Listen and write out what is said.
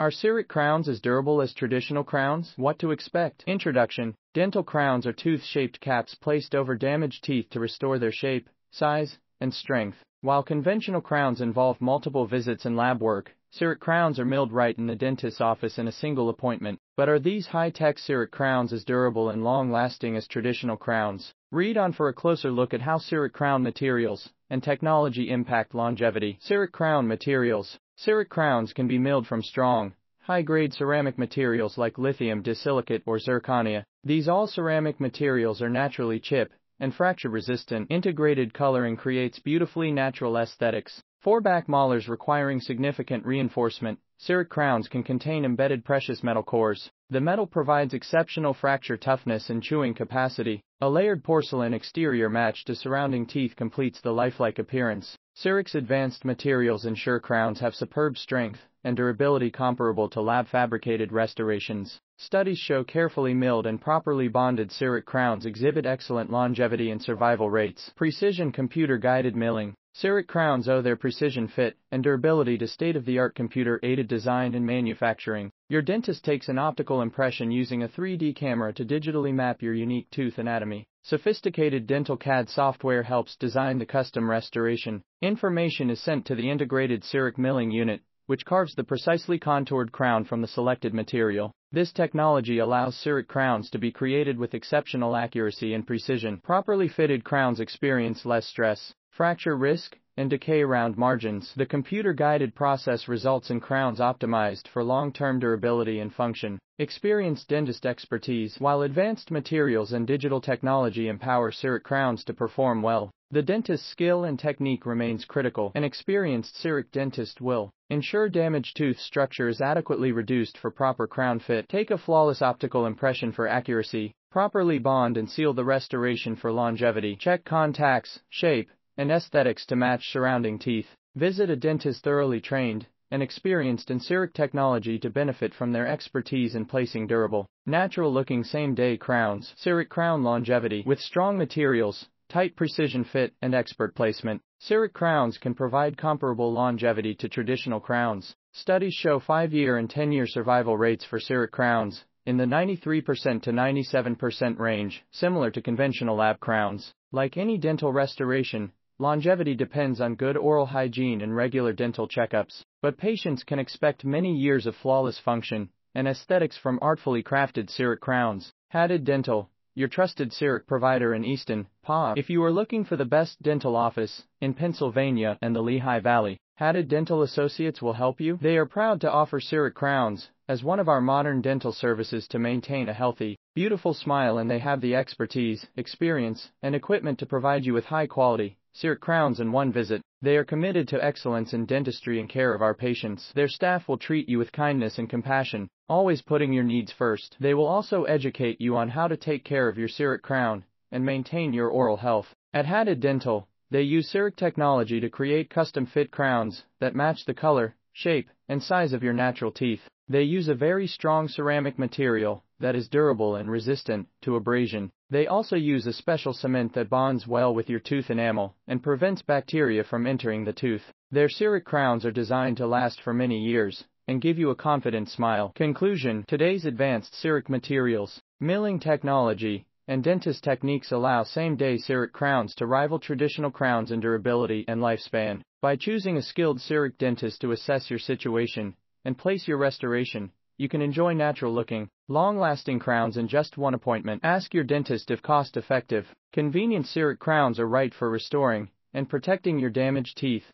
Are CEREC crowns as durable as traditional crowns? What to expect? Introduction Dental crowns are tooth shaped caps placed over damaged teeth to restore their shape, size, and strength. While conventional crowns involve multiple visits and lab work, CEREC crowns are milled right in the dentist's office in a single appointment. But are these high-tech CEREC crowns as durable and long-lasting as traditional crowns? Read on for a closer look at how CEREC crown materials and technology impact longevity. CEREC crown materials. CEREC crowns can be milled from strong, high-grade ceramic materials like lithium disilicate or zirconia. These all ceramic materials are naturally chip and fracture resistant. Integrated coloring creates beautifully natural aesthetics. For back molars requiring significant reinforcement, CEREC crowns can contain embedded precious metal cores. The metal provides exceptional fracture toughness and chewing capacity. A layered porcelain exterior matched to surrounding teeth completes the lifelike appearance. CEREC's advanced materials ensure crowns have superb strength and durability comparable to lab-fabricated restorations. Studies show carefully milled and properly bonded CEREC crowns exhibit excellent longevity and survival rates. Precision computer-guided milling CEREC crowns owe their precision fit and durability to state-of-the-art computer-aided design and manufacturing. Your dentist takes an optical impression using a 3D camera to digitally map your unique tooth anatomy. Sophisticated dental CAD software helps design the custom restoration. Information is sent to the integrated CEREC milling unit, which carves the precisely contoured crown from the selected material. This technology allows CEREC crowns to be created with exceptional accuracy and precision. Properly fitted crowns experience less stress, fracture risk, and decay around margins. The computer-guided process results in crowns optimized for long-term durability and function. Experienced dentist expertise While advanced materials and digital technology empower CEREC crowns to perform well, the dentist's skill and technique remains critical. An experienced CEREC dentist will ensure damaged tooth structure is adequately reduced for proper crown fit. Take a flawless optical impression for accuracy. Properly bond and seal the restoration for longevity. Check contacts, shape, and aesthetics to match surrounding teeth. Visit a dentist thoroughly trained and experienced in CEREC technology to benefit from their expertise in placing durable, natural-looking same-day crowns. CEREC crown longevity with strong materials, tight precision fit, and expert placement. CEREC crowns can provide comparable longevity to traditional crowns. Studies show 5-year and 10-year survival rates for CEREC crowns in the 93% to 97% range, similar to conventional lab crowns. Like any dental restoration, Longevity depends on good oral hygiene and regular dental checkups, but patients can expect many years of flawless function and aesthetics from artfully crafted CEREC crowns. Haddad Dental, your trusted CEREC provider in Easton, PA. If you are looking for the best dental office in Pennsylvania and the Lehigh Valley, Haddad Dental Associates will help you. They are proud to offer CEREC crowns as one of our modern dental services to maintain a healthy, beautiful smile and they have the expertise, experience, and equipment to provide you with high quality, CEREC crowns in one visit. They are committed to excellence in dentistry and care of our patients. Their staff will treat you with kindness and compassion, always putting your needs first. They will also educate you on how to take care of your CEREC crown and maintain your oral health. At Haddad Dental, they use CEREC technology to create custom fit crowns that match the color, shape, and size of your natural teeth. They use a very strong ceramic material that is durable and resistant to abrasion. They also use a special cement that bonds well with your tooth enamel and prevents bacteria from entering the tooth. Their CEREC crowns are designed to last for many years and give you a confident smile. Conclusion Today's advanced CEREC materials, milling technology, and dentist techniques allow same-day CEREC crowns to rival traditional crowns in durability and lifespan. By choosing a skilled CEREC dentist to assess your situation and place your restoration, you can enjoy natural looking, long lasting crowns in just one appointment. Ask your dentist if cost effective. Convenient CEREC crowns are right for restoring and protecting your damaged teeth.